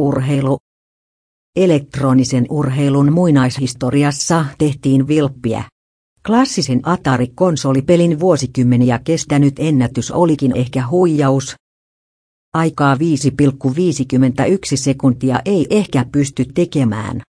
Urheilu Elektronisen urheilun muinaishistoriassa tehtiin vilppiä. Klassisen Atari-konsolipelin vuosikymmeniä kestänyt ennätys olikin ehkä huijaus. Aikaa 5,51 sekuntia ei ehkä pysty tekemään.